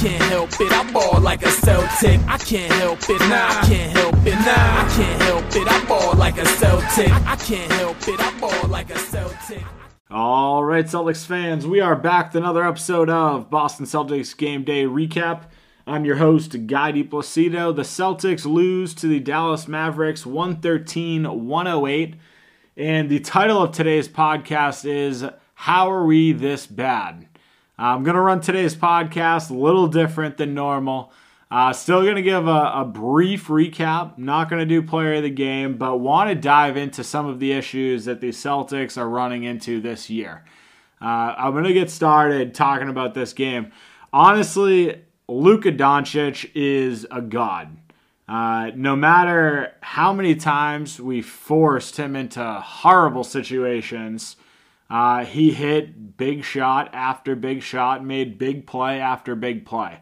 can't help it. I ball like a Celtic. I can't help it. Nah, I can't help it. Nah, I can't help it. I ball like a Celtic. I can't help it. I ball like a Celtic. All right, Celtics fans, we are back to another episode of Boston Celtics Game Day Recap. I'm your host, Guy DePlacido. The Celtics lose to the Dallas Mavericks 113 108. And the title of today's podcast is How Are We This Bad? I'm going to run today's podcast a little different than normal. Uh, still going to give a, a, brief recap. Not going to do player of the game, but want to dive into some of the issues that the Celtics are running into this year. Uh, I'm going to get started talking about this game. Honestly, Luka Doncic is a god. Uh, no matter how many times we forced him into horrible situations, uh, he hit big shot after big shot, made big play after big play.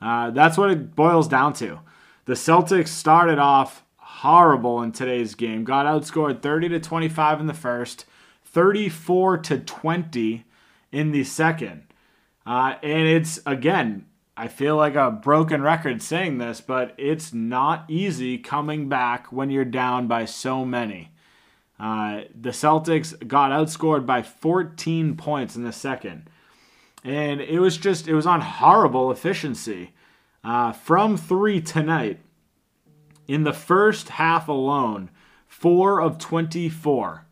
Uh, that's what it boils down to. The Celtics started off horrible in today's game, got outscored 30 to 25 in the first, 34 to 20 in the second. Uh, and it's, again, I feel like a broken record saying this, but it's not easy coming back when you're down by so many. Uh, the Celtics got outscored by 14 points in the second. And it was just, it was on horrible efficiency. Uh, from three tonight, in the first half alone, four of 24,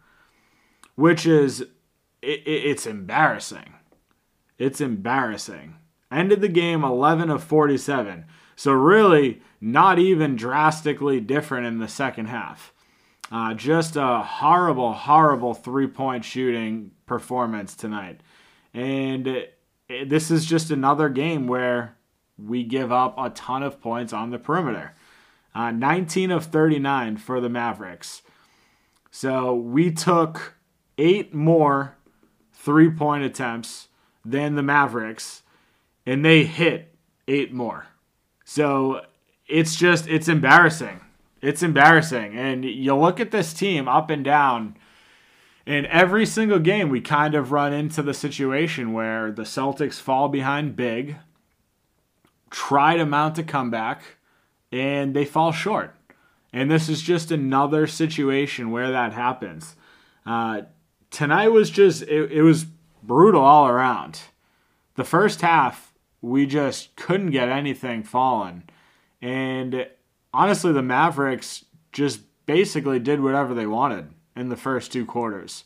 which is, it, it's embarrassing. It's embarrassing. Ended the game 11 of 47. So, really, not even drastically different in the second half. Uh, just a horrible, horrible three point shooting performance tonight. And it, it, this is just another game where we give up a ton of points on the perimeter. Uh, 19 of 39 for the Mavericks. So we took eight more three point attempts than the Mavericks and they hit eight more. So it's just it's embarrassing. It's embarrassing. And you look at this team up and down. In every single game, we kind of run into the situation where the Celtics fall behind big, try to mount a comeback, and they fall short. And this is just another situation where that happens. Uh, tonight was just, it, it was brutal all around. The first half, we just couldn't get anything falling. And honestly, the Mavericks just basically did whatever they wanted in the first two quarters.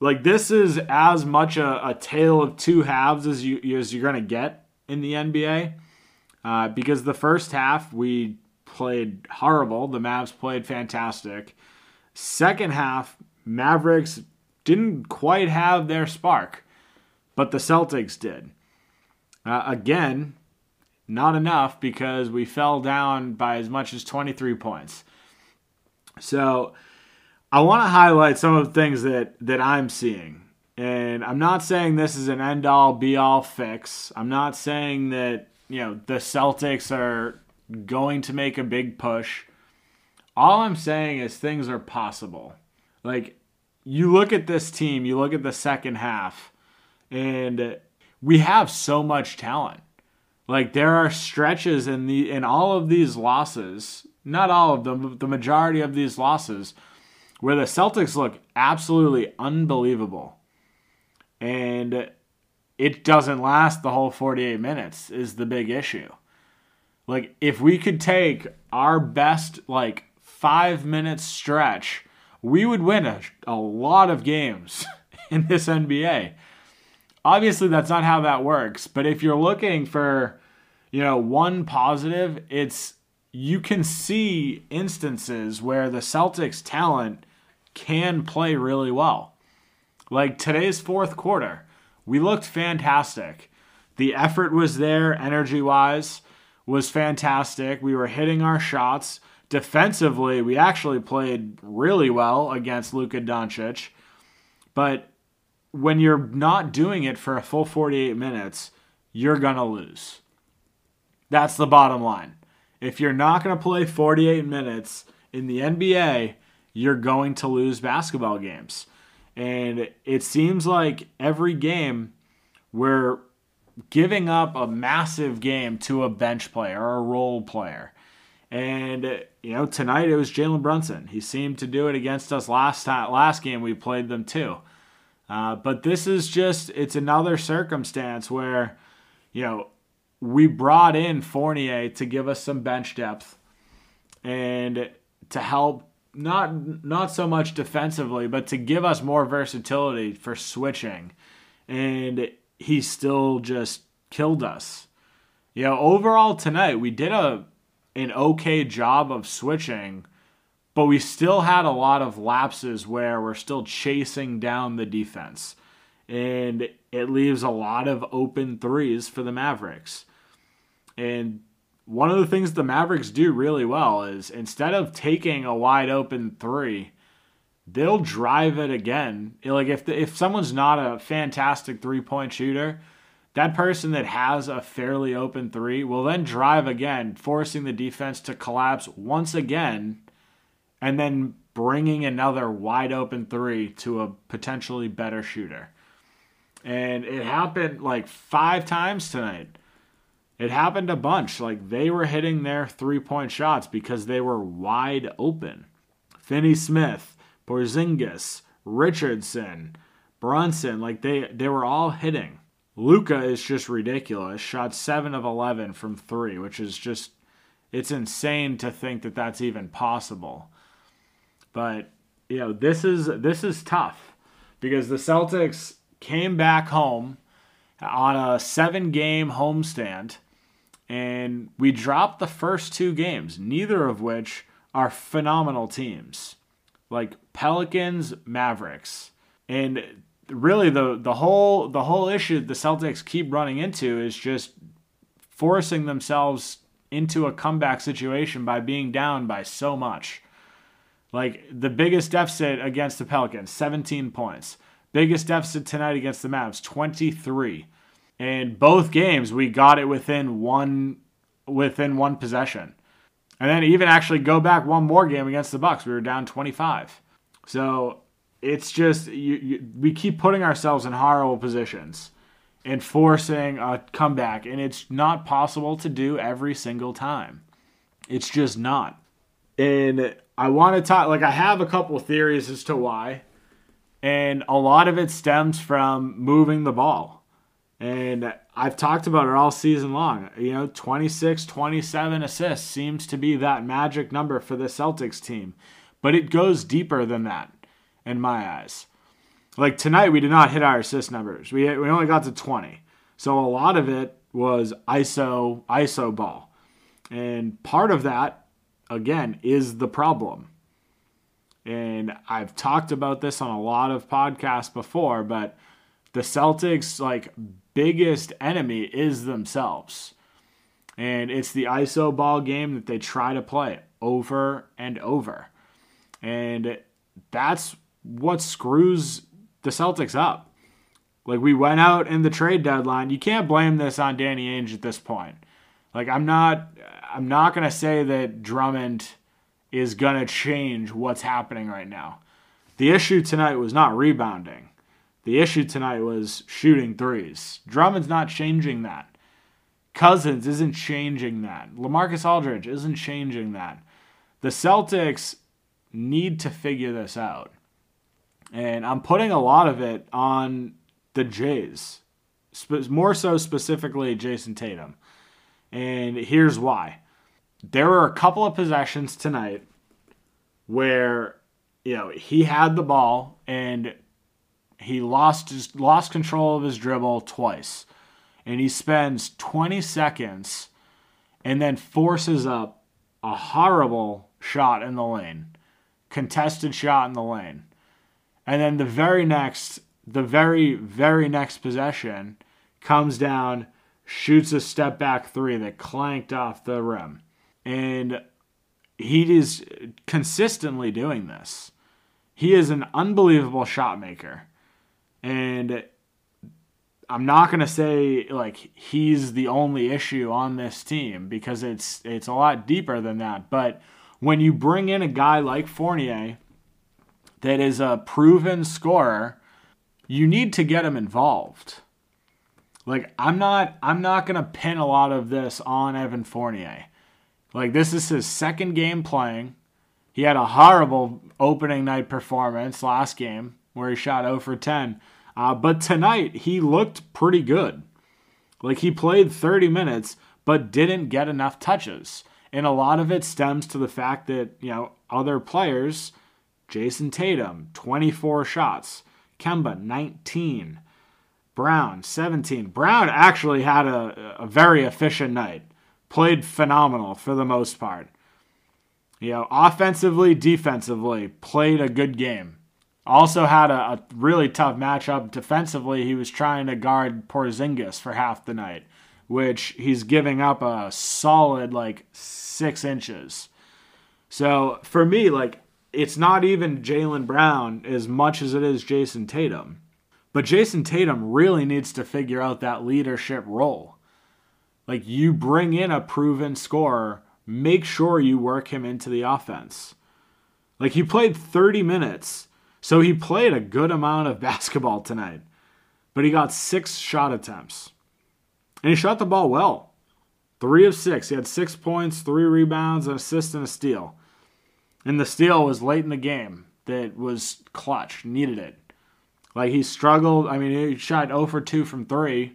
Like this is as much a, a tale of two halves as you as you're gonna get in the NBA, uh, because the first half we played horrible. The Mavs played fantastic. Second half, Mavericks didn't quite have their spark, but the Celtics did. Uh, again, not enough because we fell down by as much as 23 points. So I want to highlight some of the things that, that I'm seeing. And I'm not saying this is an end all be all fix. I'm not saying that, you know, the Celtics are going to make a big push. All I'm saying is things are possible. Like, you look at this team, you look at the second half, and we have so much talent. Like there are stretches in the in all of these losses, not all of them, but the majority of these losses, where the Celtics look absolutely unbelievable. And it doesn't last the whole 48 minutes is the big issue. Like if we could take our best like 5 minute stretch, we would win a, a lot of games in this NBA obviously that's not how that works but if you're looking for you know one positive it's you can see instances where the Celtics talent can play really well. Like today's fourth quarter we looked fantastic. The effort was there energy wise was fantastic. We were hitting our shots. Defensively we actually played really well against Luka Doncic. But when you're not doing it for a full 48 minutes, you're going to lose. That's the bottom line. If you're not going to play 48 minutes in the NBA, you're going to lose basketball games. And it seems like every game we're giving up a massive game to a bench player or a role player. And you know, tonight it was Jalen Brunson. He seemed to do it against us last time, last game we played them too. Uh, but this is just it's another circumstance where, you know, we brought in Fournier to give us some bench depth and to help not not so much defensively, but to give us more versatility for switching. And he still just killed us. You know, overall tonight we did a an okay job of switching, but we still had a lot of lapses where we're still chasing down the defense. And it leaves a lot of open threes for the Mavericks. And one of the things the Mavericks do really well is instead of taking a wide open three, they'll drive it again. Like if the, if someone's not a fantastic three point shooter, that person that has a fairly open three will then drive again, forcing the defense to collapse once again, and then bringing another wide open three to a potentially better shooter. And it happened like five times tonight. It happened a bunch. Like they were hitting their three point shots because they were wide open. Finney Smith, Porzingis, Richardson, Brunson, like they they were all hitting. Luka is just ridiculous. Shot seven of eleven from three, which is just it's insane to think that that's even possible. But you know this is this is tough because the Celtics came back home on a seven game homestand and we dropped the first two games, neither of which are phenomenal teams, like Pelicans, Mavericks, and really the the whole the whole issue the Celtics keep running into is just forcing themselves into a comeback situation by being down by so much. Like the biggest deficit against the Pelicans, 17 points. Biggest deficit tonight against the Mavs, 23. And both games we got it within one within one possession. And then even actually go back one more game against the Bucks, we were down 25. So it's just you, you, we keep putting ourselves in horrible positions and forcing a comeback, and it's not possible to do every single time. It's just not. And I want to talk like I have a couple theories as to why, and a lot of it stems from moving the ball. And I've talked about it all season long. You know, 26, 27 assists seems to be that magic number for the Celtics team. But it goes deeper than that in my eyes. Like tonight, we did not hit our assist numbers. We, we only got to 20. So a lot of it was ISO, ISO ball. And part of that, again, is the problem. And I've talked about this on a lot of podcasts before, but the Celtics like biggest enemy is themselves. And it's the ISO ball game that they try to play over and over. And that's what screws the Celtics up. Like we went out in the trade deadline. You can't blame this on Danny Ainge at this point. Like I'm not I'm not to say that Drummond is to change what's happening right now. The issue tonight was not rebounding. The issue tonight was shooting threes. Drummond's not changing that. Cousins isn't changing that. LaMarcus Aldridge isn't changing that. The Celtics need to figure this out. And I'm putting a lot of it on the Jays, more so specifically Jayson Tatum. And here's why. There were a couple of possessions tonight where, you know, he had the ball and he lost his, lost control of his dribble twice, and he spends 20 seconds and then forces up a horrible shot in the lane, contested shot in the lane, and then the very next, the very very next possession comes down, shoots a step back three that clanked off the rim, and he is consistently doing this. He is an unbelievable shot maker. And I'm not going to say like he's the only issue on this team because it's it's a lot deeper than that, but when you bring in a guy like Fournier that is a proven scorer, you need to get him involved. Like I'm not I'm not gonna pin a lot of this on Evan Fournier. Like this is his second game playing. He had a horrible opening night performance last game where he shot 0 for 10. Uh, but tonight he looked pretty good. Like he played 30 minutes but didn't get enough touches. And a lot of it stems to the fact that, you know, other players, Jayson Tatum, 24 shots, Kemba, 19, Brown, 17. Brown actually had a, a very efficient night, played phenomenal for the most part. You know, offensively, defensively, played a good game. Also had a, a really tough matchup defensively. He was trying to guard Porzingis for half the night which he's giving up a solid like six inches. So for me, like it's not even Jaylen Brown as much as it is Jayson Tatum. But Jayson Tatum really needs to figure out that leadership role. Like you bring in a proven scorer, make sure you work him into the offense. Like he played 30 minutes, so he played a good amount of basketball tonight. But he got 6 shot attempts. And he shot the ball well. Three of six. He had six points, three rebounds, an assist, and a steal. And the steal was late in the game that was clutch, needed it. Like he struggled. I mean, he shot 0 for 2 from three,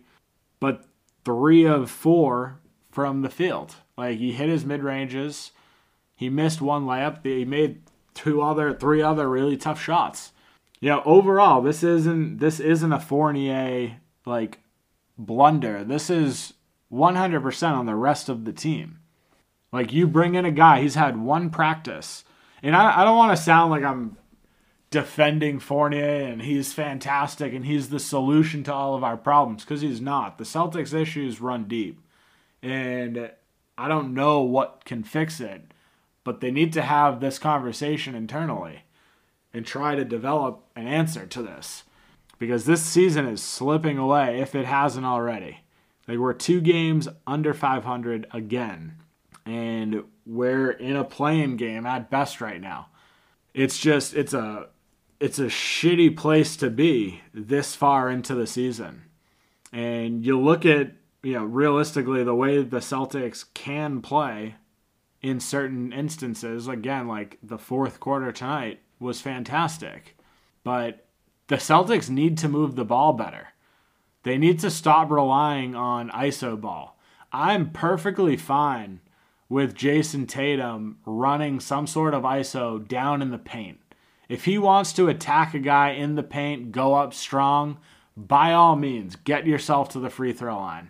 but three of four from the field. Like he hit his mid ranges. He missed one layup. He made two other, three other really tough shots. You know, overall, this isn't this isn't a Fournier like blunder. This is 100% on the rest of the team. Like you bring in a guy, he's had one practice. And I, I don't want to sound like I'm defending Fournier and he's fantastic and he's the solution to all of our problems because he's not. The Celtics issues run deep. And I don't know what can fix it, but they need to have this conversation internally and try to develop an answer to this because this season is slipping away if it hasn't already. Like we're two games under 500 again, and we're in a play-in game at best right now. It's just it's a it's a shitty place to be this far into the season. And you look at, you know, realistically the way the Celtics can play in certain instances, again, like the fourth quarter tonight was fantastic. But the Celtics need to move the ball better. They need to stop relying on ISO ball. I'm perfectly fine with Jayson Tatum running some sort of ISO down in the paint. If he wants to attack a guy in the paint, go up strong, by all means, get yourself to the free throw line.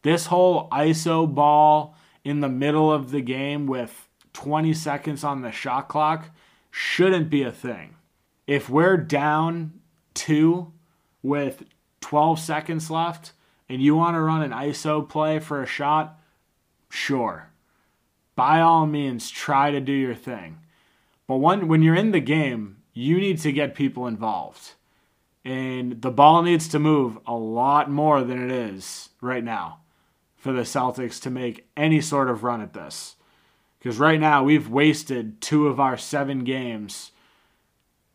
This whole ISO ball in the middle of the game with 20 seconds on the shot clock shouldn't be a thing if we're down two with 12 seconds left and you want to run an ISO play for a shot, sure. By all means, try to do your thing. But when, when you're in the game, you need to get people involved. And the ball needs to move a lot more than it is right now for the Celtics to make any sort of run at this. Because right now, we've wasted two of our seven games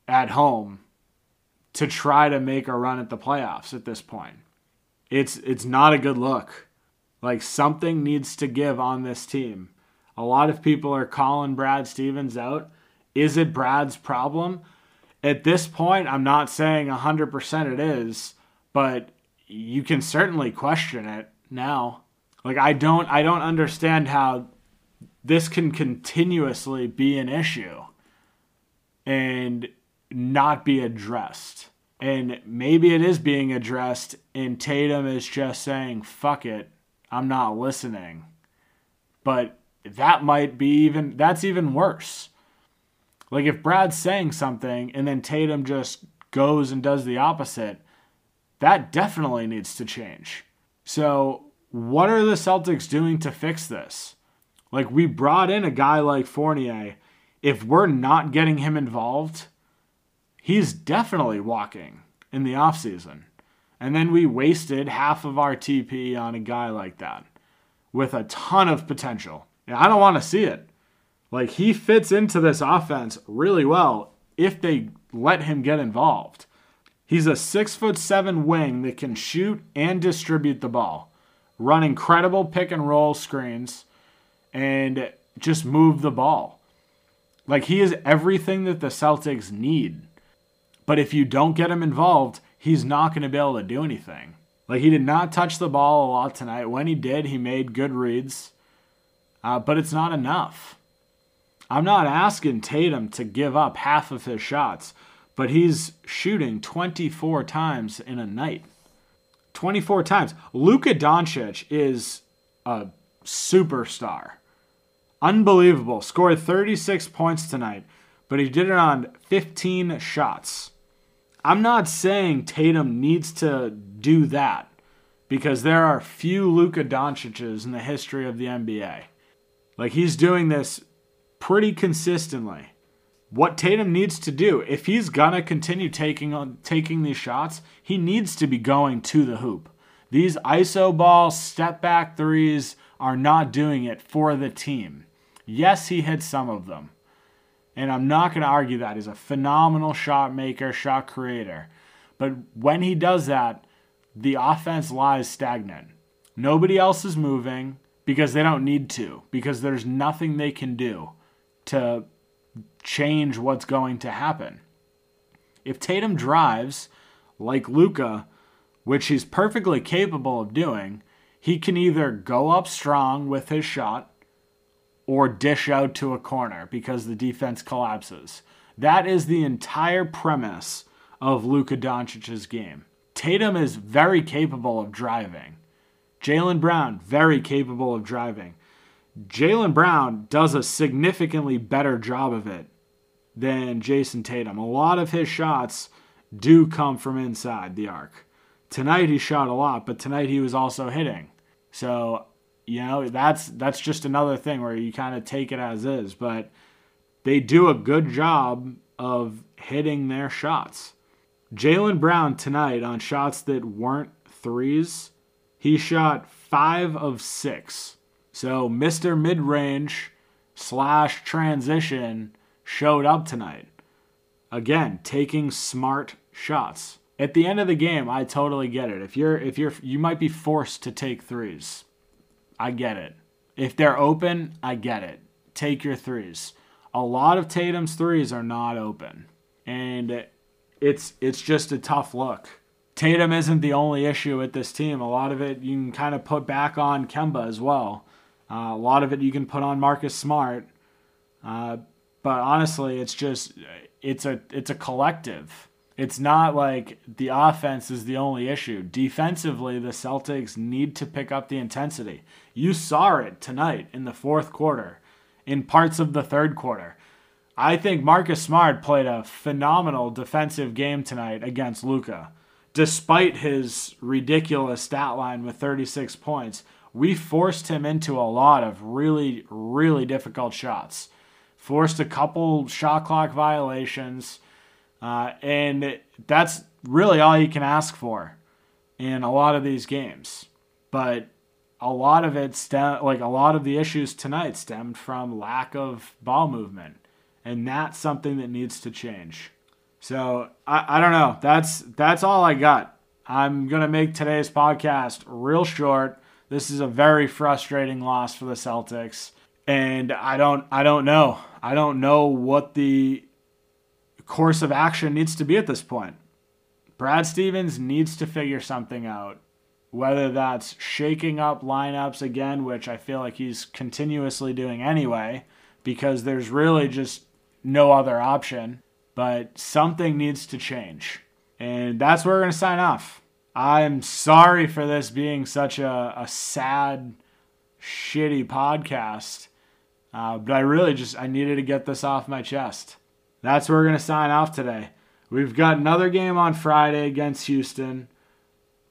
at home to try to make a run at the playoffs at this point. It's it's not a good look. Like something needs to give on this team. A lot of people are calling Brad Stevens out. Is it Brad's problem? At this point, I'm not saying 100% it is, but you can certainly question it now. Like I don't I don't understand how this can continuously be an issue. And not be addressed. And maybe it is being addressed, and Tatum is just saying, fuck it, I'm not listening. But that might be even, that's even worse. Like if Brad's saying something and then Tatum just goes and does the opposite, that definitely needs to change. So, what are the Celtics doing to fix this? Like, we brought in a guy like Fournier. If we're not getting him involved, he's definitely walking in the offseason. And then we wasted half of our TP on a guy like that with a ton of potential. I don't want to see it. Like he fits into this offense really well if they let him get involved. He's a six foot seven wing that can shoot and distribute the ball, run incredible pick and roll screens, and just move the ball. Like he is everything that the Celtics need. But if you don't get him involved, he's not going to be able to do anything. Like he did not touch the ball a lot tonight. When he did, he made good reads, uh, but it's not enough. I'm not asking Tatum to give up half of his shots, but he's shooting 24 times in a night. 24 times. Luka Doncic is a superstar. Unbelievable. Scored 36 points tonight, but he did it on 15 shots. I'm not saying Tatum needs to do that because there are few Luka Doncic's in the history of the NBA. Like he's doing this pretty consistently. What Tatum needs to do, if he's gonna continue taking on taking these shots, he needs to be going to the hoop. These iso ball step back threes are not doing it for the team. Yes, he hit some of them. And I'm not going to argue that. He's a phenomenal shot maker, shot creator. But when he does that, the offense lies stagnant. Nobody else is moving because they don't need to, because there's nothing they can do to change what's going to happen. If Tatum drives like Luka, which he's perfectly capable of doing, he can either go up strong with his shot or dish out to a corner because the defense collapses. That is the entire premise of Luka Doncic's game. Tatum is very capable of driving. Jaylen Brown, very capable of driving. Jaylen Brown does a significantly better job of it than Jayson Tatum. A lot of his shots do come from inside the arc. Tonight he shot a lot, but tonight he was also hitting. So you know that's that's just another thing where you kind of take it as is but they do a good job of hitting their shots Jaylen Brown tonight on shots that weren't threes he shot five of six so mr mid-range slash transition showed up tonight again taking smart shots at the end of the game i totally get it if you're if you're you might be forced to take threes I get it. If they're open, I get it. Take your threes. A lot of Tatum's threes are not open. And it's it's just a tough look. Tatum isn't the only issue with this team. A lot of it you can kind of put back on Kemba as well. Uh, a lot of it you can put on Marcus Smart. Uh, but honestly, it's just it's a it's a collective. It's not like the offense is the only issue. Defensively, the Celtics need to pick up the intensity. You saw it tonight in the fourth quarter, in parts of the third quarter. I think Marcus Smart played a phenomenal defensive game tonight against Luka, Despite his ridiculous stat line with 36 points, we forced him into a lot of really, really difficult shots. Forced a couple shot clock violations uh, and that's really all you can ask for in a lot of these games. But a lot of it stem like a lot of the issues tonight stemmed from lack of ball movement. And that's something that needs to change. So I, I don't know. That's that's all I got. I'm gonna make today's podcast real short. This is a very frustrating loss for the Celtics. And I don't I don't know. I don't know what the course of action needs to be at this point. Brad Stevens needs to figure something out, whether that's shaking up lineups again, which I feel like he's continuously doing anyway, because there's really just no other option. But something needs to change. And that's where we're going to sign off. I'm sorry for this being such a, a sad, shitty podcast. Uh, but I really just I needed to get this off my chest that's where we're to sign off today. We've got another game on Friday against Houston.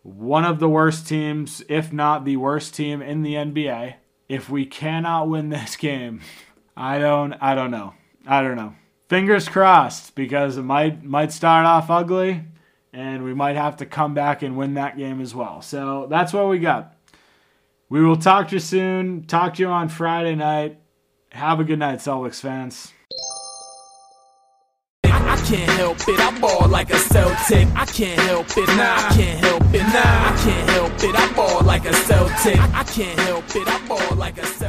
One of the worst teams, if not the worst team in the NBA. If we cannot win this game, I don't I don't know. I don't know. Fingers crossed because it might might start off ugly and we might have to come back and win that game as well. So that's what we got. We will talk to you soon. Talk to you on Friday night. Have a good night, Celtics fans. I can't help it. I ball like a Celtic. I can't help it. Nah, I can't help it. Nah, I can't help it. I ball like a Celtic. I can't help it. I ball like a Celtic.